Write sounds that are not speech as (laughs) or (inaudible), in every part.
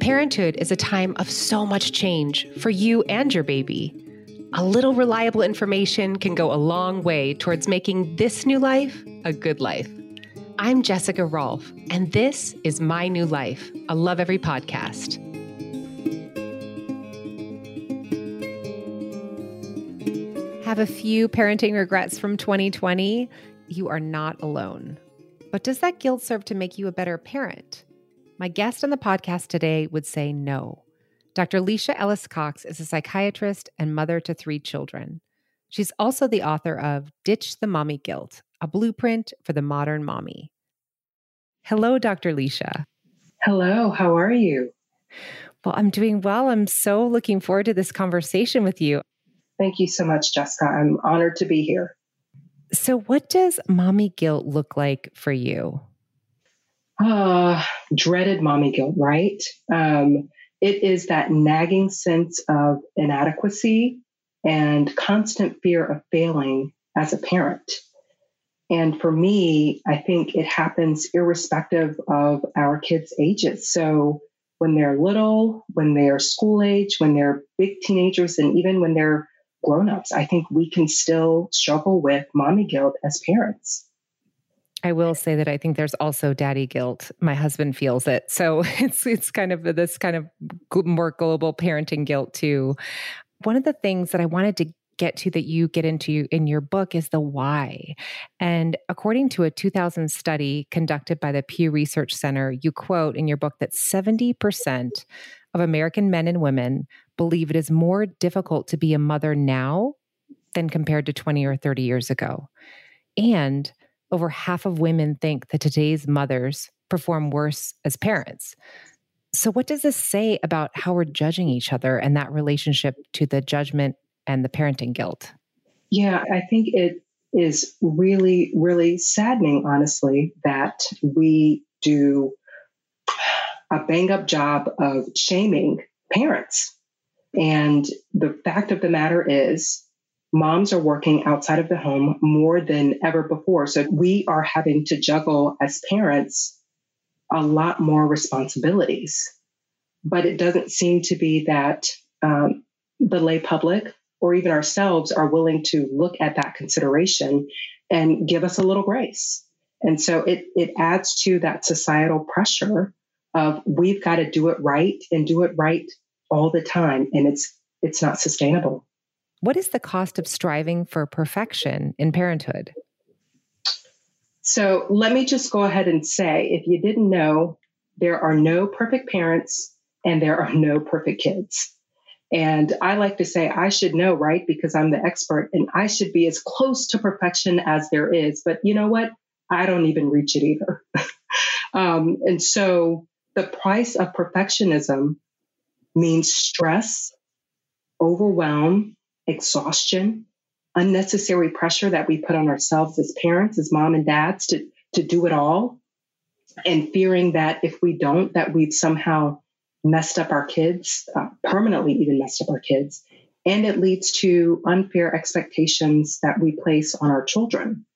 Parenthood is a time of so much change for you and your baby. A little reliable information can go a long way towards making this new life a good life. I'm Jessica Rolfe, and this is My New Life, a Lovevery podcast. Have a few parenting regrets from 2020? You are not alone. But does that guilt serve to make you a better parent? My guest on the podcast today would say no. Dr. Lecia Ellis Cox is a psychiatrist and mother to three children. She's also the author of Ditch the Mommy Guilt, a blueprint for the modern mommy. Hello, Dr. Lecia. Hello, how are you? Well, I'm doing well. I'm so looking forward to this conversation with you. Thank you so much, Jessica. I'm honored to be here. So, what does mommy guilt look like for you? Uh, dreaded mommy guilt, right? Um, it is that nagging sense of inadequacy and constant fear of failing as a parent. And for me, I think it happens irrespective of our kids' ages. So when they're little, when they're school age, when they're big teenagers, and even when they're grown-ups, I think we can still struggle with mommy guilt as parents. I will say that I think there's also daddy guilt. My husband feels it. So (laughs) it's it's kind of this kind of more global parenting guilt too. One of the things that I wanted to get to that you get into in your book is the why. And according to a 2000 study conducted by the Pew Research Center, you quote in your book that 70% of American men and women believe it is more difficult to be a mother now than compared to 20 or 30 years ago. And over half of women think that today's mothers perform worse as parents. So, what does this say about how we're judging each other and that relationship to the judgment and the parenting guilt? Yeah, I think it is really, really saddening, honestly, that we do a bang up job of shaming parents. And the fact of the matter is, moms are working outside of the home more than ever before. So we are having to juggle as parents a lot more responsibilities. But it doesn't seem to be that um, the lay public or even ourselves are willing to look at that consideration and give us a little grace. And so it, it adds to that societal pressure of we've got to do it right and do it right all the time. And it's it's not sustainable. What is the cost of striving for perfection in parenthood? So let me just go ahead and say if you didn't know, there are no perfect parents and there are no perfect kids. And I like to say I should know, right? Because I'm the expert and I should be as close to perfection as there is. But you know what? I don't even reach it either. (laughs) um, and so the price of perfectionism means stress, overwhelm, exhaustion, unnecessary pressure that we put on ourselves as parents, as mom and dads to, to do it all, and fearing that if we don't, that we've somehow messed up our kids, uh, permanently even messed up our kids. And it leads to unfair expectations that we place on our children.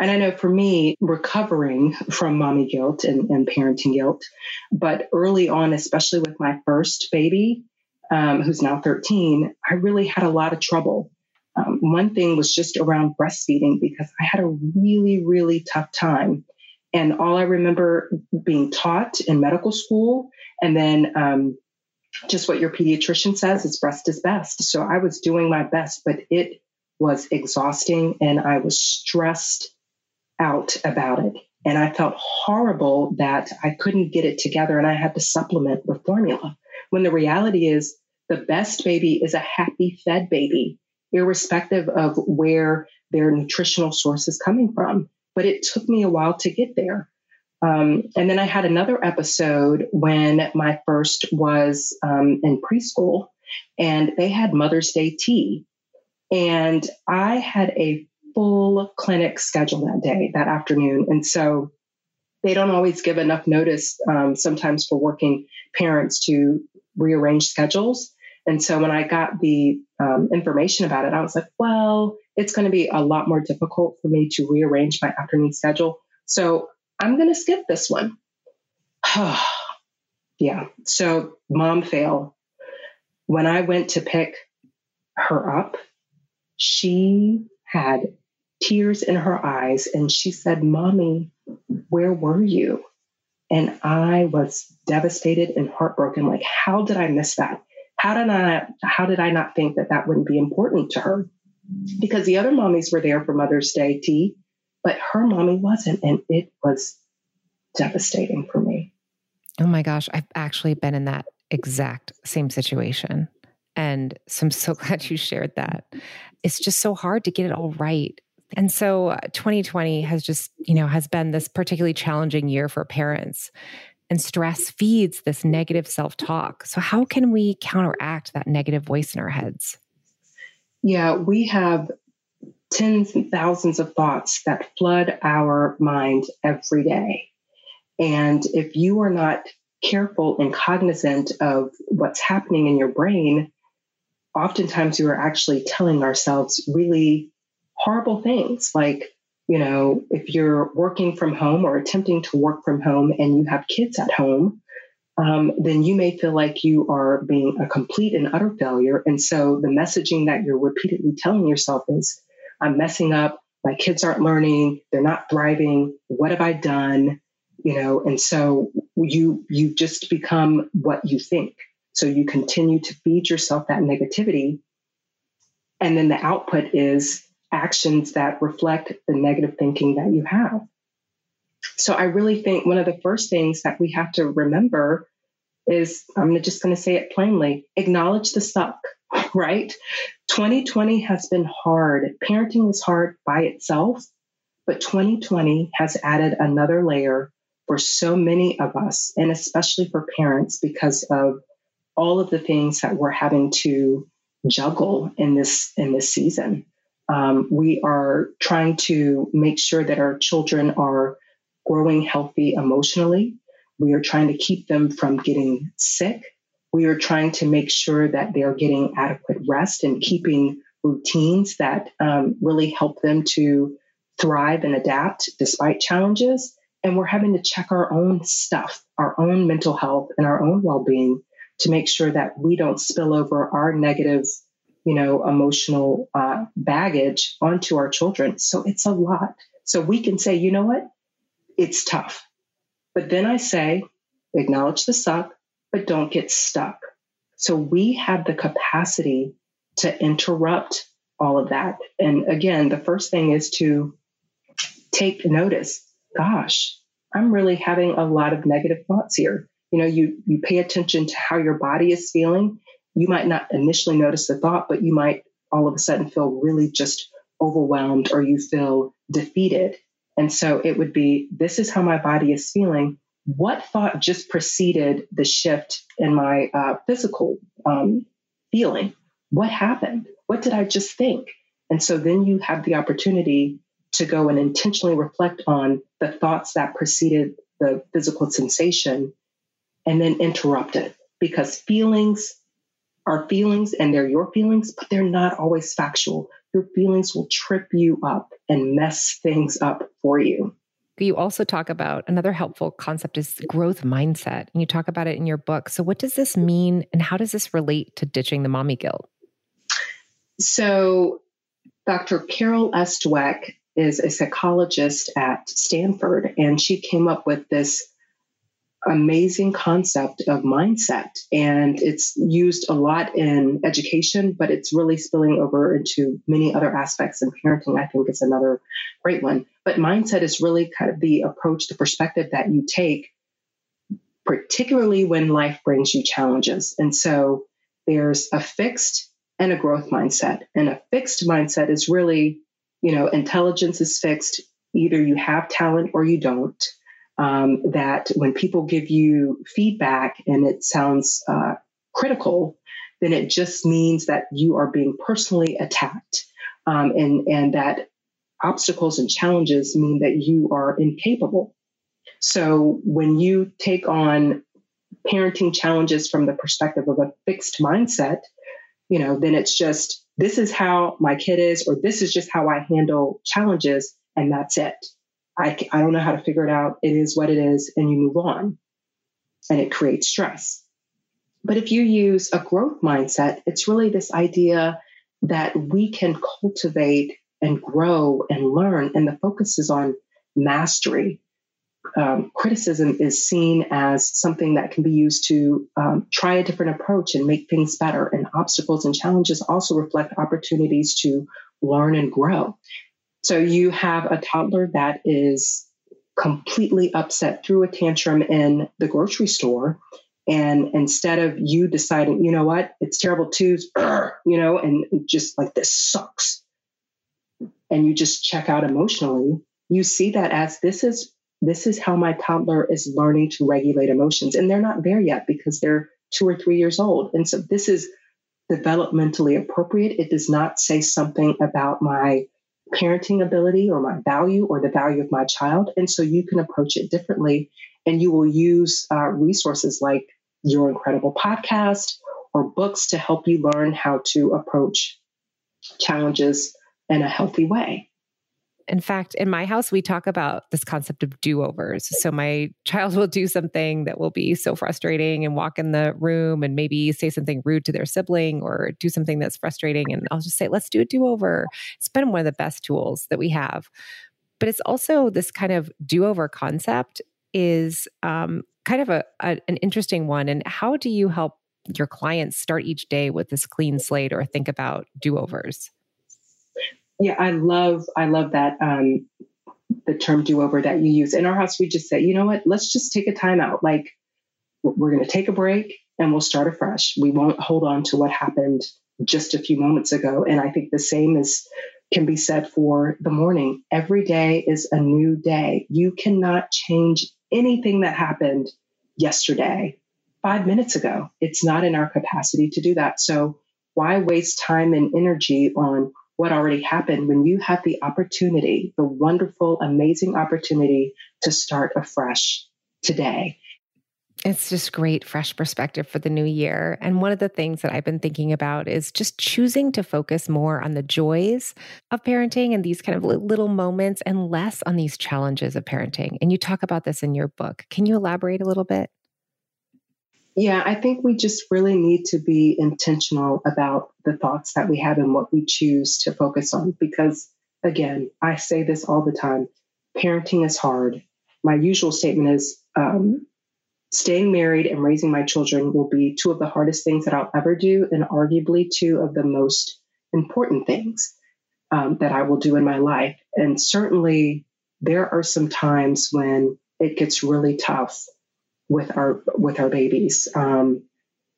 And I know for me, recovering from mommy guilt and, and parenting guilt, but early on, especially with my first baby, um, who's now 13, I really had a lot of trouble. Um, one thing was just around breastfeeding because I had a really, really tough time. And all I remember being taught in medical school, and then um, just what your pediatrician says is breast is best. So I was doing my best, but it was exhausting and I was stressed out about it. And I felt horrible that I couldn't get it together and I had to supplement with formula. When the reality is, the best baby is a happy fed baby, irrespective of where their nutritional source is coming from. But it took me a while to get there. Um, and then I had another episode when my first was um, in preschool and they had Mother's Day tea. And I had a full clinic schedule that day, that afternoon. And so they don't always give enough notice um, sometimes for working parents to rearrange schedules. And so when I got the um, information about it, I was like, well, it's going to be a lot more difficult for me to rearrange my afternoon schedule. So I'm going to skip this one. (sighs) yeah. So, mom fail. When I went to pick her up, she had tears in her eyes and she said, Mommy, where were you? And I was devastated and heartbroken. Like, how did I miss that? How did I, how did I not think that that wouldn't be important to her? Because the other mommies were there for Mother's Day tea, but her mommy wasn't. And it was devastating for me. Oh my gosh. I've actually been in that exact same situation. And so I'm so (laughs) glad you shared that. It's just so hard to get it all right. And so 2020 uh, has just, you know, has been this particularly challenging year for parents. And stress feeds this negative self talk. So, how can we counteract that negative voice in our heads? Yeah, we have tens and thousands of thoughts that flood our mind every day. And if you are not careful and cognizant of what's happening in your brain, oftentimes we are actually telling ourselves really horrible things. Like you know if you're working from home or attempting to work from home and you have kids at home um, then you may feel like you are being a complete and utter failure. And so the messaging that you're repeatedly telling yourself is i'm messing up. My kids aren't learning. They're not thriving. What have i done? You know and so you you just become what you think. So you continue to feed yourself that negativity. And then the output is actions that reflect the negative thinking that you have. So I really think one of the first things that we have to remember is I'm just going to say it plainly acknowledge the suck, (laughs) right? 2020 has been hard. Parenting is hard by itself, but 2020 has added another layer for so many of us, and especially for parents because of all of the things that we're having to juggle in this in this season. Um, we are trying to make sure that our children are growing healthy emotionally. We are trying to keep them from getting sick. We are trying to make sure that they are getting adequate rest and keeping routines that um, really help them to thrive and adapt despite challenges. And we're having to check our own stuff, our own mental health, and our own well being to make sure that we don't spill over our negative, you know, emotional uh, baggage onto our children. So it's a lot. So we can say, you know what? It's tough. But then I say, acknowledge the suck, but don't get stuck. So we have the capacity to interrupt all of that. And again, the first thing is to take notice. Gosh, I'm really having a lot of negative thoughts here you know you you pay attention to how your body is feeling you might not initially notice the thought but you might all of a sudden feel really just overwhelmed or you feel defeated. And so it would be this is how my body is feeling. What thought just preceded the shift in my uh, physical um, feeling? What happened? What did i just think? And so then you have the opportunity to go and intentionally reflect on the thoughts that preceded the physical sensation and then interrupt it. Because feelings are feelings and they're your feelings, but they're not always factual. Your feelings will trip you up and mess things up for you. You also talk about another helpful concept is growth mindset. And you talk about it in your book. So, what does this mean and how does this relate to ditching the mommy guilt? So, Dr. Carol S. Dweck is a psychologist at Stanford, and she came up with this amazing concept of mindset. And it's used a lot in education, but it's really spilling over into many other aspects in parenting, I think is another great one. But mindset is really kind of the approach, the perspective that you take, particularly when life brings you challenges. And so there's a fixed and a growth mindset. And a fixed mindset is really, you know, intelligence is fixed. Either you have talent or you don't um, that when people give you feedback and it sounds uh, critical, then it just means that you are being personally attacked, um, and and that obstacles and challenges mean that you are incapable. So when you take on parenting challenges from the perspective of a fixed mindset, you know, then it's just this is how my kid is, or this is just how I handle challenges, and that's it. I, I don't know how to figure it out. It is what it is, and you move on. And it creates stress. But if you use a growth mindset, it's really this idea that we can cultivate and grow and learn, and the focus is on mastery um, criticism is seen as something that can be used to um, try a different approach and make things better. And obstacles and challenges also reflect opportunities to learn and grow. So you have a toddler that is completely upset through a tantrum in the grocery store. And instead of you deciding, you know what, it's terrible too, (clears throat) you know, and just like this sucks, and you just check out emotionally, you see that as this is this is how my toddler is learning to regulate emotions. And they're not there yet because they're two or three years old. And so this is developmentally appropriate. It does not say something about my parenting ability or my value or the value of my child. And so you can approach it differently and you will use uh, resources like your incredible podcast or books to help you learn how to approach challenges in a healthy way. In fact, in my house, we talk about this concept of do overs. So my child (laughs) will do something that will be so frustrating and walk in the room and maybe say something rude to their sibling or do something that's frustrating. And I'll just say, let's do a do over. It's been one of the best tools that we have. But it's also this kind of do over concept is um, kind of a, a, an interesting one. And how do you help your clients start each day with this clean slate or think about do overs? Yeah, I love I love that um, the term do over that you use. In our house, we just say, you know what, let's just take a time out. Like we're going to take a break and we'll start afresh. We won't hold on to what happened just a few moments ago. And I think the same is can be said for the morning. Every day is a new day. You cannot change anything that happened yesterday, five minutes ago. It's not in our capacity to do that. So why waste time and energy on what already happened when you have the opportunity, the wonderful, amazing opportunity to start afresh today. It's just great, fresh perspective for the new year. And one of the things that I've been thinking about is just choosing to focus more on the joys of parenting and these kind of little moments and less on these challenges of parenting. And you talk about this in your book. Can you elaborate a little bit? Yeah, I think we just really need to be intentional about the thoughts that we have and what we choose to focus on. Because again, I say this all the time parenting is hard. My usual statement is um, staying married and raising my children will be two of the hardest things that I'll ever do, and arguably two of the most important things um, that I will do in my life. And certainly, there are some times when it gets really tough with our with our babies. Um,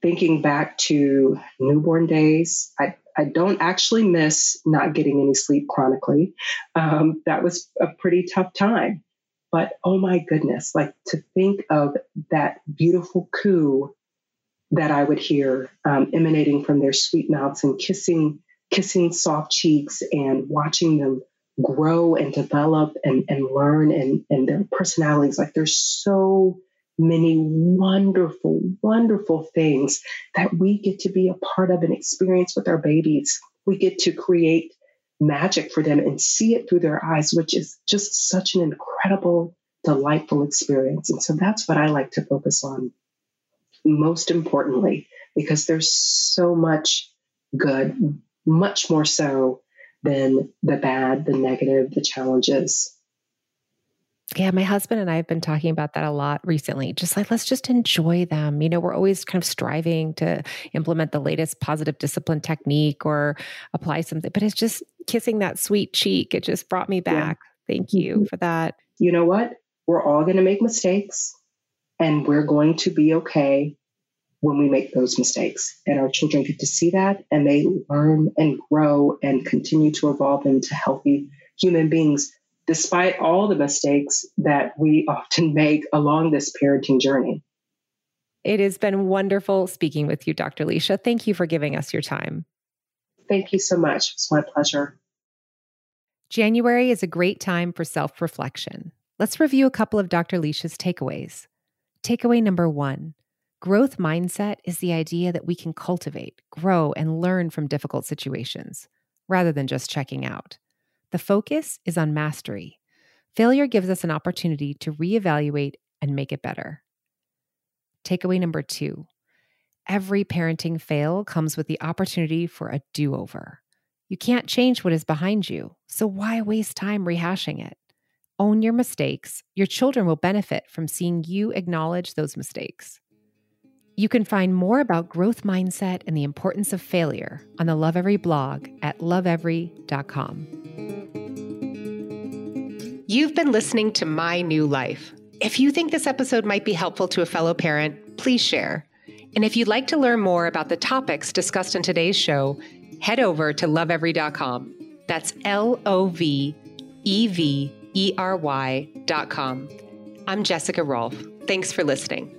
thinking back to newborn days, I, I don't actually miss not getting any sleep chronically. Um, that was a pretty tough time. But oh my goodness, like to think of that beautiful coo that I would hear um, emanating from their sweet mouths and kissing, kissing soft cheeks and watching them grow and develop and, and learn and, and their personalities. Like they're so many wonderful, wonderful things that we get to be a part of and experience with our babies. We get to create magic for them and see it through their eyes, which is just such an incredible, delightful experience. And so that's what I like to focus on most importantly, because there's so much good, much more so than the bad, the negative, the challenges. Yeah, my husband and I have been talking about that a lot recently. Just like, let's just enjoy them. You know, we're always kind of striving to implement the latest positive discipline technique or apply something, but it's just kissing that sweet cheek. It just brought me back. Yeah. Thank you mm-hmm. for that. You know what? We're all going to make mistakes and we're going to be okay when we make those mistakes. And our children get to see that and they learn and grow and continue to evolve into healthy human beings despite all the mistakes that we (laughs) often make along this parenting journey. It has been wonderful speaking with you, Dr. Lecia. Thank you for giving us your time. Thank you so much. It's my pleasure. January is a great time for self reflection. Let's review a couple of Dr. Lecia's takeaways. Takeaway number one Growth mindset is the idea that we can cultivate, grow, and learn from difficult situations rather than just checking out. The focus is on mastery. Failure gives us an opportunity to reevaluate and make it better. Takeaway number two every parenting fail comes with the opportunity for a do over. You can't change what is behind you, so why waste time rehashing it? Own your mistakes. Your children will benefit from seeing you acknowledge those mistakes. You can find more about growth mindset and the importance of failure on the Lovevery blog at lovevery.com. You've been listening to My New Life. If you think this episode might be helpful to a fellow parent, please share. And if you'd like to learn more about the topics discussed in today's show, head over to lovevery.com. That's L O V E V E R Y.com. I'm Jessica Rolfe. Thanks for listening.